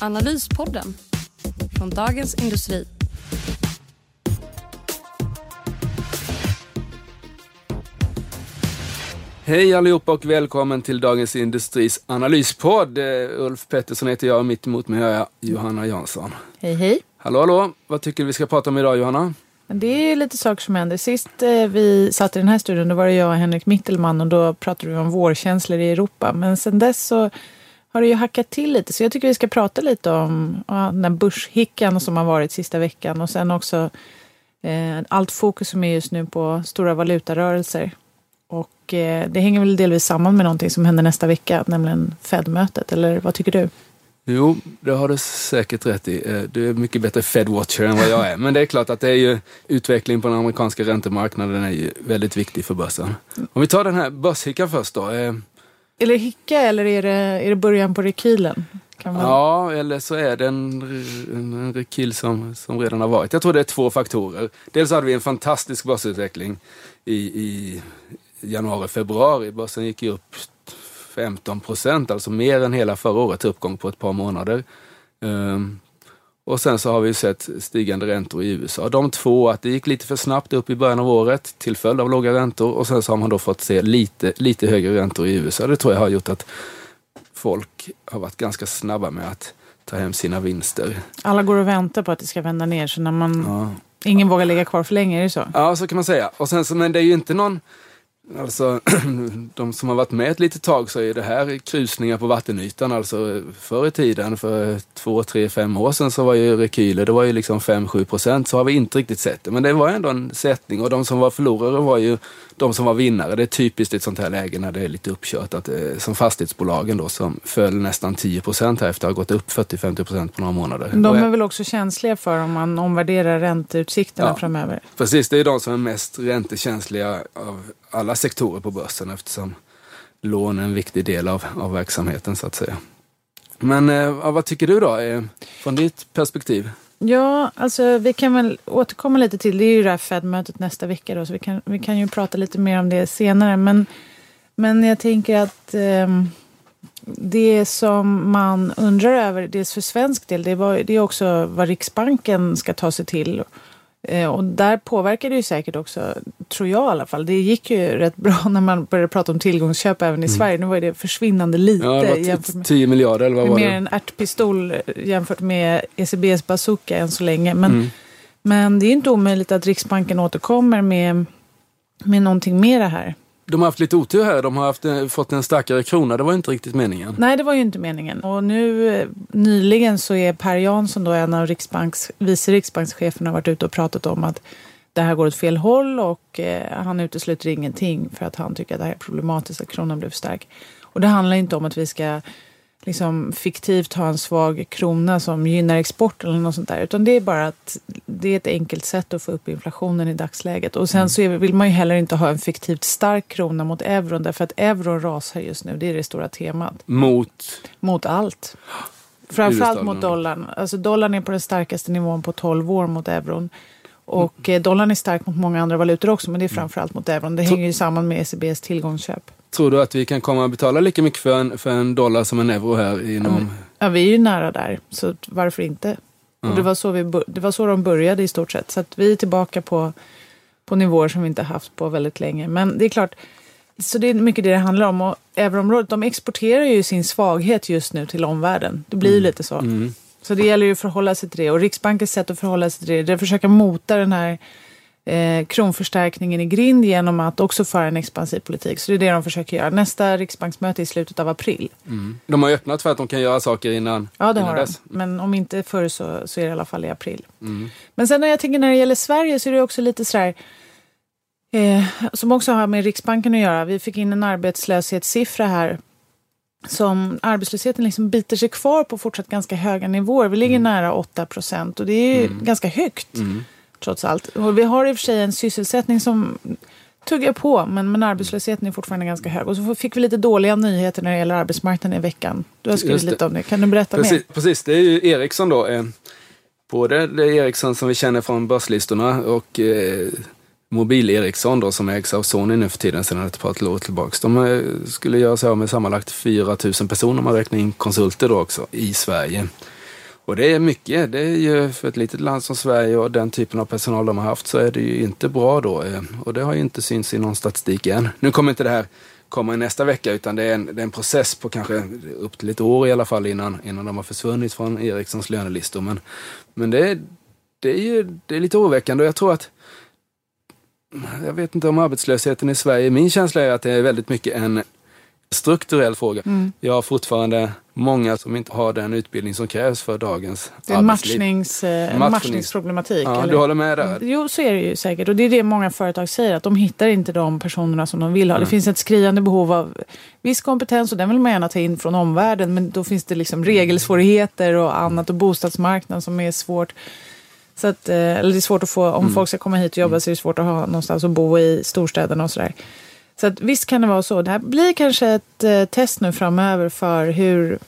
Analyspodden från Dagens Industri. Hej allihopa och välkommen till Dagens Industris analyspodd. Eh, Ulf Pettersson heter jag och mitt emot mig har jag Johanna Jansson. Hej hej. Hallå hallå, vad tycker du vi ska prata om idag Johanna? Det är lite saker som händer. Sist eh, vi satt i den här studion då var det jag och Henrik Mittelman och då pratade vi om vårkänslor i Europa. Men sen dess så har det ju hackat till lite så jag tycker vi ska prata lite om ja, den börshickan som har varit sista veckan och sen också eh, allt fokus som är just nu på stora valutarörelser. Och eh, det hänger väl delvis samman med någonting som händer nästa vecka, nämligen Fed-mötet. Eller vad tycker du? Jo, det har du säkert rätt i. Eh, du är mycket bättre Fed-watcher än vad jag är. Men det är klart att det är ju utvecklingen på den amerikanska räntemarknaden är ju väldigt viktig för börsen. Om vi tar den här börshickan först då. Eh, är Eller hicka eller är det, är det början på rekylen? Kan man... Ja, eller så är det en, en, en rekyl som, som redan har varit. Jag tror det är två faktorer. Dels hade vi en fantastisk börsutveckling i, i januari, februari. Börsen gick ju upp 15 procent, alltså mer än hela förra årets uppgång på ett par månader. Um, och sen så har vi sett stigande räntor i USA. De två, att det gick lite för snabbt upp i början av året till följd av låga räntor och sen så har man då fått se lite, lite högre räntor i USA. Det tror jag har gjort att folk har varit ganska snabba med att ta hem sina vinster. Alla går och väntar på att det ska vända ner så när man... Ja. Ingen vågar ligga kvar för länge, är det så? Ja, så kan man säga. Och sen så, men det är ju inte någon, alltså de som har varit med ett litet tag så är det här krusningar på vattenytan. Alltså förr i tiden, för två, tre, fem år sedan så var ju rekyler, det var ju liksom 5-7 procent. Så har vi inte riktigt sett det. Men det var ändå en sättning och de som var förlorare var ju de som var vinnare. Det är typiskt i ett sånt här läge när det är lite uppkört. Att, är som fastighetsbolagen då som föll nästan 10 procent här efter att ha gått upp 40-50 procent på några månader. De är väl också känsliga för om man omvärderar ränteutsikterna Ja. framöver. Precis, det är de som är mest räntekänsliga av alla sektorer på börsen eftersom lån är en viktig del av, av verksamheten så att säga. Men eh, vad tycker du då, eh, från ditt perspektiv? Ja, alltså vi kan väl återkomma lite till, det är ju det här Fed-mötet nästa vecka då, så vi kan, vi kan ju prata lite mer om det senare. Men, men jag tänker att eh, det som man undrar över, dels för svensk del, det, var, det är också vad Riksbanken ska ta sig till. Eh, Och där påverkar det ju säkert också, tror jag i alla fall. Det gick ju rätt bra när man började prata om tillgångsköp även i Sverige. Nu var det försvinnande lite Ja, det var med 10 miljarder eller vad var mer det? en ärtpistol jämfört med ECBs bazooka än så länge. Men, Mm. men det är inte omöjligt att Riksbanken återkommer med, med någonting mer här. De har haft lite otur här, de har haft, eh, fått en starkare krona, det var inte riktigt meningen. Nej, det var ju inte meningen. Och nu eh, nyligen så är Per Jansson, då, en av Riksbanks, vice riksbankscheferna, varit ute och pratat om att det här går åt fel håll och eh, han utesluter ingenting för att han tycker att det här är problematiskt att kronan blev stark. Och det handlar inte om att vi ska liksom fiktivt ha en svag krona som gynnar export eller något sånt där. Utan det är bara att det är ett enkelt sätt att få upp inflationen i dagsläget. Och sen så är, vill man ju heller inte ha en fiktivt stark krona mot euron därför att euron rasar just nu. Det är det stora temat. Mot, Mot allt. Framförallt mot dollarn. Alltså dollarn är på den starkaste nivån på 12 år mot euron. Och eh, dollarn är stark mot många andra valutor också, men det är framförallt mot euron. Det hänger ju samman med ECBs tillgångsköp. Tror du att vi kan komma att betala lika mycket för en, för en dollar som en euro här inom... Ja, vi är ju nära där, så varför inte? Ja. Och det, var så vi, det var så de började i stort sett. Så att vi är tillbaka på, på nivåer som vi inte haft på väldigt länge. Men det är klart, så det är mycket det det handlar om. Och euroområdet, de exporterar ju sin svaghet just nu till omvärlden. Det blir ju lite så. Mm. Så det gäller ju att förhålla sig till det. Och Riksbankens sätt att förhålla sig till det, det är att försöka mota den här eh, kronförstärkningen i grind genom att också föra en expansiv politik. Så det är det de försöker göra. Nästa riksbanksmöte är i slutet av april. Mm. De har ju öppnat för att de kan göra saker innan, Ja, det innan har de. dess. Men om inte förr så, så är det i alla fall i april. Mm. Men sen när jag tänker när det gäller Sverige så är det också lite sådär... Eh, som också har med Riksbanken att göra. Vi fick in en arbetslöshetssiffra här som arbetslösheten liksom biter sig kvar på fortsatt ganska höga nivåer. Vi ligger mm. nära 8 procent och det är mm. ganska högt mm. Trots allt. Vi har i och för sig en sysselsättning som tuggar på men, men arbetslösheten är fortfarande ganska hög. Och så fick vi lite dåliga nyheter när det gäller arbetsmarknaden i veckan. Du har skrivit lite om det. Kan du berätta precis, mer? Precis, det är ju Ericsson då. Eh, både det är Ericsson som vi känner från börslistorna och eh, Mobil-Ericsson då som ägs av Sony nu för tiden sedan ett par år tillbaka. De eh, skulle göra sig av med sammanlagt 4 000 personer om man räknar in konsulter då också i Sverige. Och det är mycket. Det är ju för ett litet land som Sverige och den typen av personal de har haft så är det ju inte bra då. Eh, och det har ju inte synts i någon statistik än. Nu kommer inte det här komma i nästa vecka utan det är, en, det är en process på kanske upp till ett år i alla fall innan, innan de har försvunnit från Ericssons lönelistor. Men, men det, är, det är ju det är lite oroväckande och jag tror att jag vet inte om arbetslösheten i Sverige, min känsla är att det är väldigt mycket en strukturell fråga. Mm. Jag har fortfarande många som inte har den utbildning som krävs för dagens det är arbetsliv. Matchnings, eh, Matchnings. matchningsproblematik. Ja, eller? du håller med där? Mm. Jo, så är det ju säkert. Och det är det många företag säger, att de hittar inte de personerna som de vill ha. Mm. Det finns ett skriande behov av viss kompetens och den vill man gärna ta in från omvärlden. Men då finns det liksom regelsvårigheter och annat och bostadsmarknaden som är svårt. Så att, eh, eller det är svårt att få, om mm. folk ska komma hit och jobba mm. så är det svårt att ha någonstans att bo i storstäderna och sådär. Så att, visst kan det vara så. Det här blir kanske ett eh, test nu framöver för hur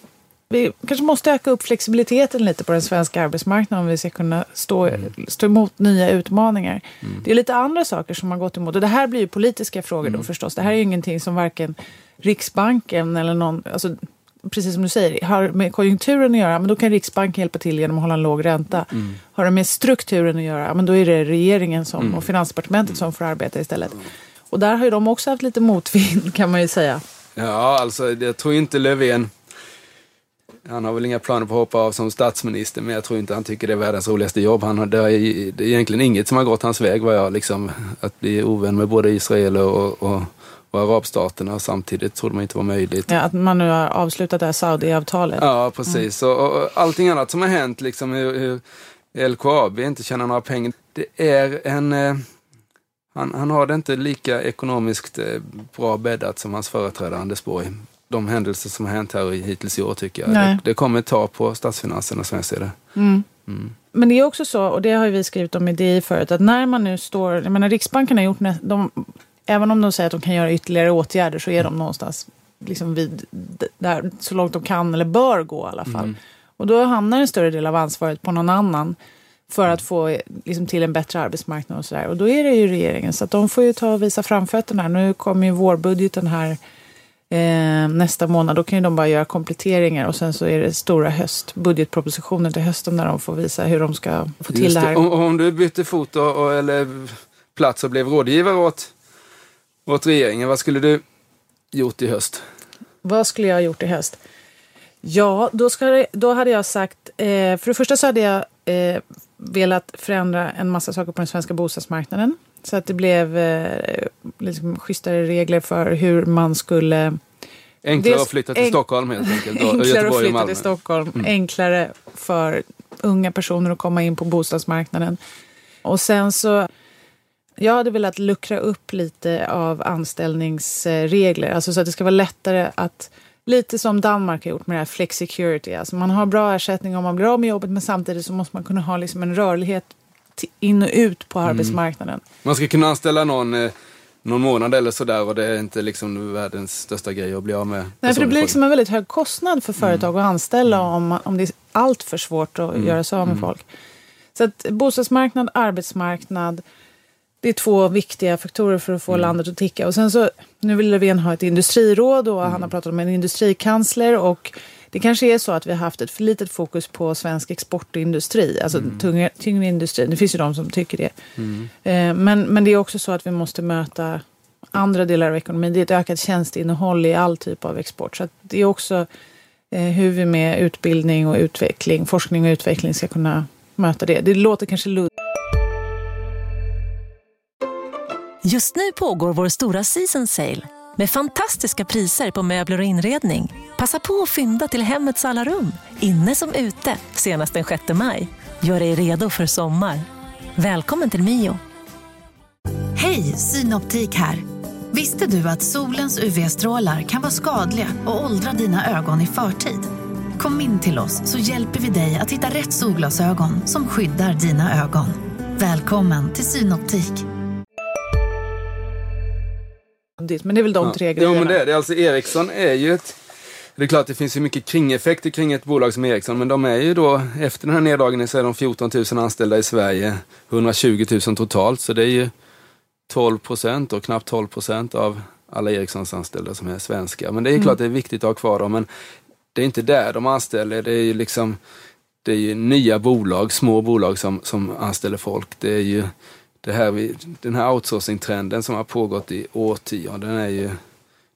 vi kanske måste öka upp flexibiliteten lite på den svenska arbetsmarknaden om vi ska kunna stå, mm. stå emot nya utmaningar. Mm. Det är lite andra saker som har gått emot. Och det här blir ju politiska frågor mm. då förstås. Det här är ju ingenting som varken Riksbanken eller någon, alltså, precis som du säger, har med konjunkturen att göra, men då kan Riksbanken hjälpa till genom att hålla en låg ränta. Mm. Har det med strukturen att göra, men då är det regeringen som, mm. och Finansdepartementet som får arbeta istället. Och där har ju de också haft lite motvind kan man ju säga. Ja, alltså jag tror inte Löfven han har väl inga planer på att hoppa av som statsminister, men jag tror inte han tycker det är världens roligaste jobb. Han har, det, är, det är egentligen inget som har gått hans väg, vad jag liksom, att bli ovän med både Israel och, och, och arabstaterna samtidigt trodde man inte var möjligt. Ja, att man nu har avslutat det här Saudi-avtalet. Ja, precis. Mm. Och, och, allting annat som har hänt, liksom hur, hur LKAB inte tjänar några pengar. Det är en... Han, han har det inte lika ekonomiskt eh, bra bäddat som hans företrädare Anders Borg de händelser som har hänt här hittills i år tycker jag. Det, det, kommer ta på statsfinanserna som jag ser det. Mm. Mm. Men det är också så, och det har vi skrivit om i DI förut, att när man nu står, jag menar Riksbanken har gjort, de, även om de säger att de kan göra ytterligare åtgärder så är de någonstans liksom vid, där, så långt de kan eller bör gå i alla fall. Mm. Och då hamnar en större del av ansvaret på någon annan för att få liksom, till en bättre arbetsmarknad och sådär. Och då är det ju regeringen, så att de får ju ta och visa framfötterna. Nu kommer ju vårbudgeten här eh, nästa månad. Då kan ju de bara göra kompletteringar och sen så är det stora höst, budgetpropositionen till hösten där de får visa hur de ska få till det, det här. Om, om, du bytte fot och, och, eller plats och blev rådgivare åt, åt regeringen, vad skulle du gjort i höst? Vad skulle jag ha gjort i höst? Ja, då, ska, då hade jag sagt, eh, för det första så hade jag eh, velat förändra en massa saker på den svenska bostadsmarknaden. Så att det blev eh, liksom schysstare regler för hur man skulle... Enklare att flytta till Stockholm helt enkelt. enklare att flytta till Stockholm. Mm. Enklare för unga personer att komma in på bostadsmarknaden. Och sen så... Jag hade velat luckra upp lite av anställningsregler. Alltså så att det ska vara lättare att... Lite som Danmark har gjort med det här flexicurity. Alltså man har bra ersättning om man blir av med jobbet men samtidigt så måste man kunna ha liksom en rörlighet in och ut på mm. arbetsmarknaden. Man ska kunna anställa någon eh, någon månad eller sådär och det är inte liksom världens största grej att bli av med. Nej, för det blir liksom en väldigt hög kostnad för företag mm. att anställa mm. om, om det är allt för svårt att mm. göra sig av med mm. folk. Så att bostadsmarknad, arbetsmarknad, det är två viktiga faktorer för att få mm. landet att ticka. Och sen så, nu vill Löfven ha ett industriråd och han har pratat om en industrikansler och det kanske är så att vi har haft ett för litet fokus på svensk exportindustri, alltså mm. tunga, tyngre industri. Det finns ju de som tycker det. Mm. Eh, men, men det är också så att vi måste möta andra delar av ekonomin. Det är ett ökat tjänsteinnehåll i all typ av export. Så det är också eh, hur vi med utbildning och utveckling, forskning och utveckling ska kunna möta det. Det låter kanske luddigt. Just nu pågår vår stora season sale med fantastiska priser på möbler och inredning. Passa på att fynda till hemmets alla rum, inne som ute, senast den 6 maj. Gör dig redo för sommar. Välkommen till Mio. Hej, Synoptik här. Visste du att solens UV-strålar kan vara skadliga och åldra dina ögon i förtid? Kom in till oss så hjälper vi dig att hitta rätt solglasögon som skyddar dina ögon. Välkommen till Synoptik. Men det är väl de tre Ja, grejerna. Jo, men det är det. Alltså Ericsson är ju ett... Det är klart det finns ju mycket kringeffekter kring ett bolag som Ericsson, men de är ju då, efter den här neddragningen så är de 14 000 anställda i Sverige, 120 000 totalt, så det är ju 12 procent och knappt 12 procent av alla Ericssons anställda som är svenska. Men det är ju klart det är viktigt att ha kvar dem, men det är inte där de anställer, det är ju liksom det är ju nya bolag, små bolag som, som anställer folk. Det är ju det här den här outsourcing-trenden som har pågått i årtionden är ju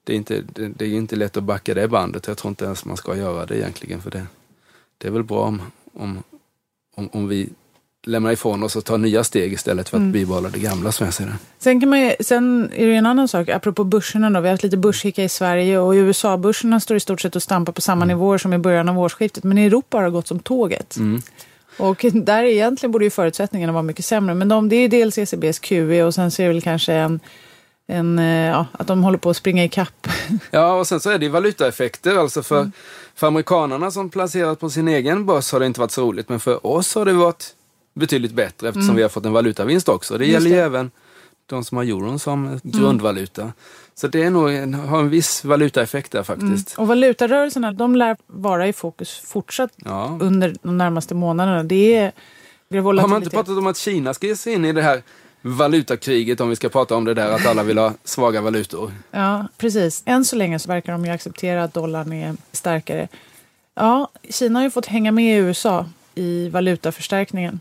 det är, inte, det, det är inte lätt att backa det bandet. Jag tror inte ens man ska göra det egentligen för det. Det är väl bra om, om, om, om vi lämnar ifrån oss och tar nya steg istället för att bibehålla det gamla som jag ser det. Sen, kan man, ju- sen är det en annan sak, apropå börserna då. Vi har haft lite börshicka i Sverige och USA-börserna står i stort sett och stampar på samma nivåer som i början av årsskiftet. Men i Europa har det gått som tåget. Och där egentligen borde ju förutsättningarna vara mycket sämre. Men de, det är ju dels ECBs QE och sen så är det väl kanske en, en, eh, ja, att de håller på att springa i kapp. Ja, och sen så är det ju valutaeffekter. Alltså för, för amerikanerna som placerat på sin egen börs har det inte varit så roligt. Men för oss har det varit betydligt bättre eftersom vi har fått en valutavinst också. Det Just gäller ju det. även de som har euron som grundvaluta. Så det är nog en, har en viss valutaeffekt där faktiskt. Och valutarörelserna, de lär vara i fokus fortsatt Ja. under de närmaste månaderna. Det är det är Har man inte pratat om att Kina ska ge sig in i det här valutakriget om vi ska prata om det där att alla vill ha svaga valutor? Ja, precis. Än så länge så verkar de ju acceptera att dollarn är starkare. Ja, Kina har ju fått hänga med i USA i valutaförstärkningen.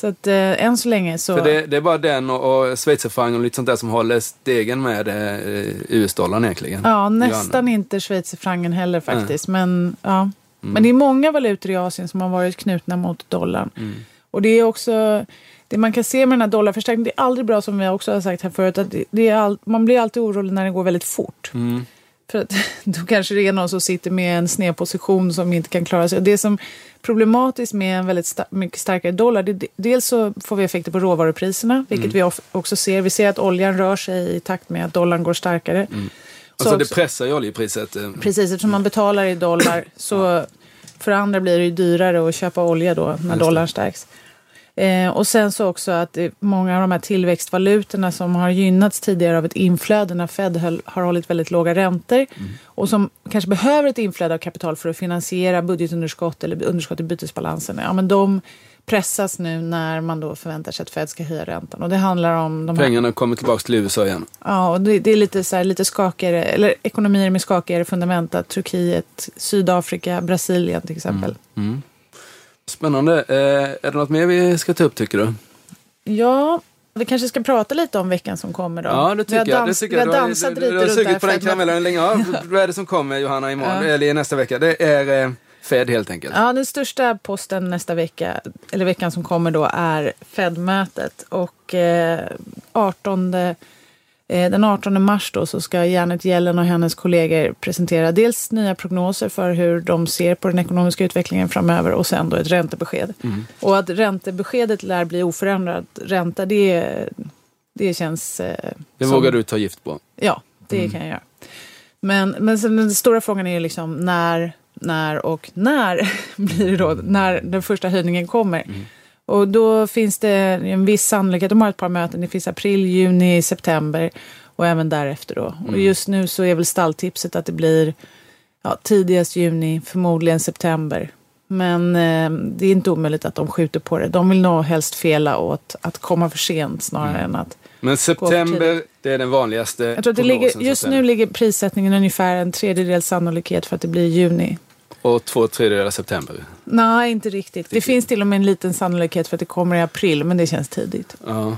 Så att eh, än så länge så... För det, det är bara den och, och schweizerfranc och lite sånt där som håller stegen med eh, US-dollarn egentligen. Ja, nästan Gärna. inte schweizerfrancen heller faktiskt. Men, ja. men det är många valutor i Asien som har varit knutna mot dollarn. Och det är också... Det man kan se med den här dollarförstärkningen, det är aldrig bra som vi också har sagt här förut, att det, det är all, man blir alltid orolig när det går väldigt fort. För att då kanske det är någon som sitter med en snedposition som inte kan klara sig. Det som är problematiskt med en väldigt sta- mycket starkare dollar, det, dels så får vi effekter på råvarupriserna, vilket vi of- också ser. Vi ser att oljan rör sig i takt med att dollarn går starkare. Så Alltså det också- pressar ju oljepriset. eh. Precis, eftersom man betalar i dollar så för andra blir det ju dyrare att köpa olja då när dollarn stärks. Eh, och sen så också att det, många av de här tillväxtvalutorna som har gynnats tidigare av ett inflöde när Fed höll, har hållit väldigt låga räntor och som kanske behöver ett inflöde av kapital för att finansiera budgetunderskott eller underskott i bytesbalansen. Ja, men de pressas nu när man då förväntar sig att Fed ska höja räntan. Och det handlar om de här Pengarna kommer tillbaka till USA igen. Ja, och det, det är lite, så här, lite skakigare, eller ekonomier med skakigare fundamenta. Turkiet, Sydafrika, Brasilien till exempel. Spännande. Eh, är det något mer vi ska ta upp tycker du? Ja, vi kanske ska prata lite om veckan som kommer då. Ja, det vi har, tycker jag. Det tycker vi jag. har Du har- dansat du, lite du har runt sugit på den karamellen länge. Ja, vad är det som kommer Johanna imorgon? Ja. Eller nästa vecka? Det är eh, Fed helt enkelt. Ja, den största posten nästa vecka, eller veckan som kommer då, är Fed-mötet. Och eh, 18, eh, den 18 mars då så ska Janet Yellen och hennes kollegor presentera dels nya prognoser för hur de ser på den ekonomiska utvecklingen framöver och sen då ett räntebesked. Och att räntebeskedet lär bli oförändrad ränta, det, det känns... Eh, Det som- vågar du ta gift på. Ja, det kan jag göra. Men, men sen den stora frågan är ju liksom när, när och när blir det då, när den första höjningen kommer. Och då finns det en viss sannolikhet, de har ett par möten, det finns april, juni, september och även därefter då. Och just nu så är väl stalltipset att det blir ja, tidigast juni, förmodligen september. Men eh, det är inte omöjligt att de skjuter på det. De vill nog helst fela åt att komma för sent snarare än att Men september, det är den vanligaste jag tror att det ligger, just nu ligger prissättningen ungefär en tredjedels sannolikhet för att det blir juni. Och två tredjedelar september. Nej, inte riktigt. Det finns till och med en liten sannolikhet för att det kommer i april, men det känns tidigt. Ja.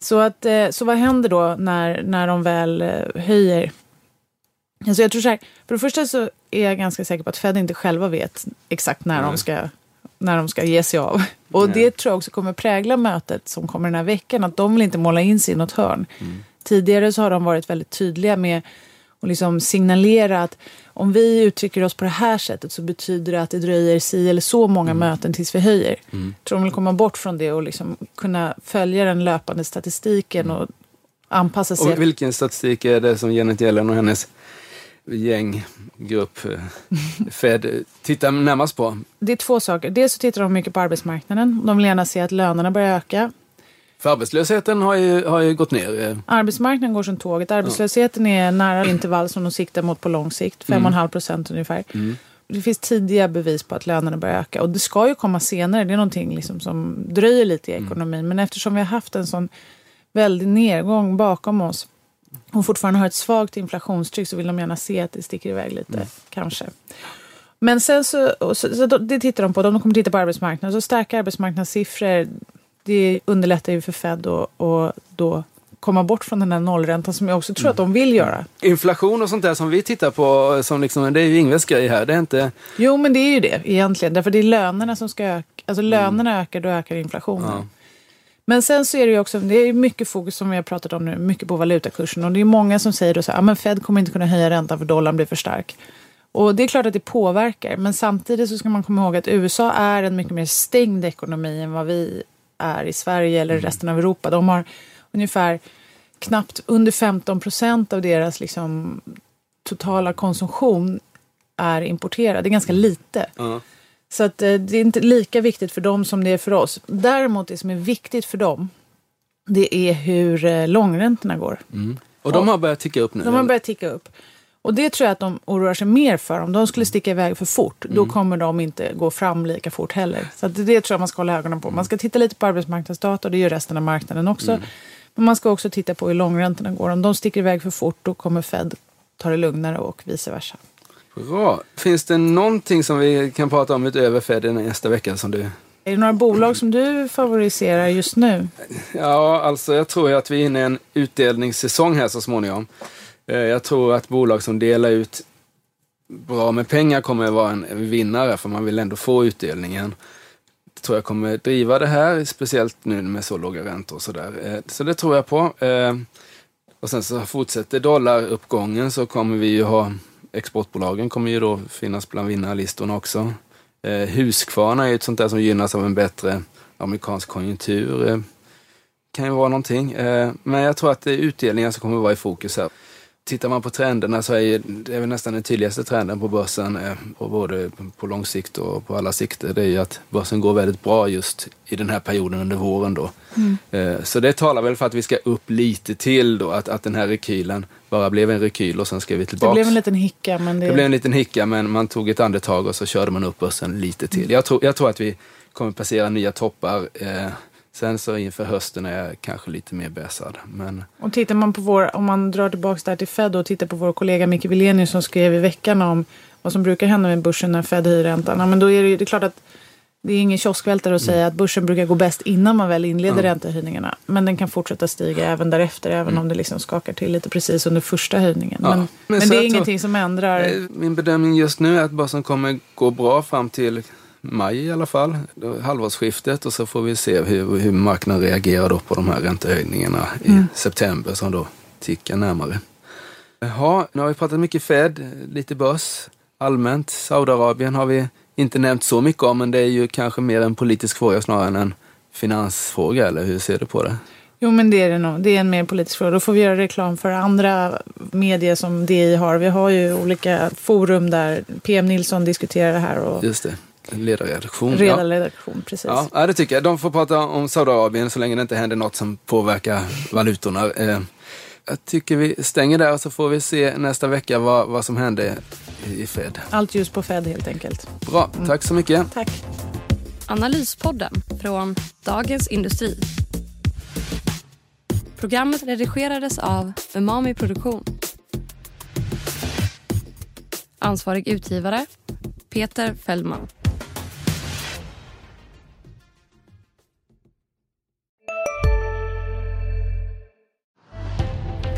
Så, att, eh, så vad händer då när, när de väl eh, höjer? Alltså jag tror så här, för det första så är jag ganska säker på att Fed inte själva vet exakt när, de, ska, när de ska ge sig av. Och det tror jag också kommer prägla mötet som kommer den här veckan, att de vill inte måla in sig i något hörn. Tidigare så har de varit väldigt tydliga med och liksom signalera att om vi uttrycker oss på det här sättet så betyder det att det dröjer si eller så många Mm. möten tills vi höjer. Jag tror de vill komma bort från det och liksom kunna följa den löpande statistiken och anpassa sig. Och vilken statistik är det som Janet Yellen och hennes gäng, grupp, eh, Fed tittar närmast på? Det är två saker. Dels så tittar de mycket på arbetsmarknaden. De vill gärna se att lönerna börjar öka. För arbetslösheten har ju, har ju gått ner. eh. Arbetsmarknaden går som tåget. Arbetslösheten är nära intervall som de siktar mot på lång sikt. 5,5 procent ungefär. Det finns tidiga bevis på att lönerna börjar öka. Och det ska ju komma senare. Det är någonting liksom som dröjer lite i ekonomin. Men eftersom vi har haft en sån väldig nedgång bakom oss och fortfarande har ett svagt inflationstryck så vill de gärna se att det sticker iväg lite. Kanske. Men sen så, så, så det tittar de på. De kommer titta på arbetsmarknaden. Så starka arbetsmarknadssiffror det underlättar ju för Fed att och då komma bort från den här nollräntan som jag också tror att de vill göra. Inflation och sånt där som vi tittar på, som liksom, det är ju Ingves grej här. Det är inte... Jo, men det är ju det egentligen. Därför det är lönerna som ska öka. Alltså lönerna ökar, då ökar inflationen. Ja. Men sen så är det ju också, det är mycket fokus som vi har pratat om nu, mycket på valutakursen. Och det är många som säger då så här, ja men Fed kommer inte kunna höja räntan för dollarn blir för stark. Och det är klart att det påverkar. Men samtidigt så ska man komma ihåg att USA är en mycket mer stängd ekonomi än vad vi är i Sverige eller resten av Europa. De har ungefär knappt under 15 procent av deras liksom, totala konsumtion är importerad. Det är ganska lite. Ja. Så att, eh, det är inte lika viktigt för dem som det är för oss. Däremot det som är viktigt för dem det är hur eh, långräntorna går. Och de har börjat ticka upp nu. De har börjat ticka upp. Och det tror jag att de oroar sig mer för. Om de skulle sticka iväg för fort, då kommer de inte gå fram lika fort heller. Så det tror jag man ska hålla ögonen på. Man ska titta lite på arbetsmarknadsdata och det gör resten av marknaden också. Men man ska också titta på hur långräntorna går. Om de sticker iväg för fort, då kommer Fed ta det lugnare och vice versa. Bra. Finns det någonting som vi kan prata om utöver Fed nästa vecka som du... Är det några bolag som du favoriserar just nu? Ja, alltså jag tror att vi är inne i en utdelningssäsong här så småningom. Eh, jag tror att bolag som delar ut bra med pengar kommer att vara en vinnare för man vill ändå få utdelningen. Det tror jag kommer driva det här, speciellt nu med så låga räntor och sådär. Eh, så det tror jag på. Eh, och sen så fortsätter dollaruppgången så kommer vi ju ha exportbolagen kommer ju då finnas bland vinnarlistorna också. Husqvarna är ju ett sånt där som gynnas av en bättre amerikansk konjunktur. Kan ju vara någonting. Men jag tror att det är utdelningar som kommer att vara i fokus här. Tittar man på trenderna så är det är väl nästan den tydligaste trenden på börsen, eh, på både på lång sikt och på alla sikter, det är ju att börsen går väldigt bra just i den här perioden under våren då. Eh, Så det talar väl för att vi ska upp lite till då, att, att den här rekylen bara blev en rekyl och sen ska vi Det tillbaka. blev en liten hicka, men det... Det blev en liten hicka men man tog ett andetag och så körde man upp börsen lite till. Jag tror, jag tror att vi kommer passera nya toppar. Eh, sen så inför hösten är jag kanske lite mer bäsad. Men Och tittar man på vår, om man drar tillbaka där till Fed och tittar på vår kollega Micke Wilenius som skrev i veckan om vad som brukar hända med börsen när Fed höjer räntan. Ja, men då är det det är klart att det är ingen kioskvältare att säga att börsen brukar gå bäst innan man väl inleder räntehöjningarna. Men den kan fortsätta stiga även därefter, även om det liksom skakar till lite precis under första höjningen. Ja, Men, men men, det är jag tror- ingenting som ändrar. eh, min bedömning just nu är att börsen kommer gå bra fram till maj i alla fall, halvårsskiftet och så får vi se hur, hur marknaden reagerar då på de här räntehöjningarna i september som då tickar närmare. Jaha, nu har vi pratat mycket Fed, lite börs allmänt. Saudiarabien har vi inte nämnt så mycket om, men det är ju kanske mer en politisk fråga snarare än en finansfråga, eller hur ser du på det? Jo, men det är det nog. Det är en mer politisk fråga. Då får vi göra reklam för andra medier som DI har. Vi har ju olika forum där PM Nilsson diskuterar det här och Ledarredaktion. Reda Ja. Precis. Ja, ja, det tycker jag. De får prata om Saudiarabien så länge det inte händer något som påverkar valutorna. Eh, Jag tycker vi stänger där och så får vi se nästa vecka vad, vad som händer i Fed. Allt ljus på Fed helt enkelt. Bra, tack så mycket. Tack. Analyspodden från Dagens Industri. Programmet redigerades av Umami Produktion. Ansvarig utgivare Peter Fellman.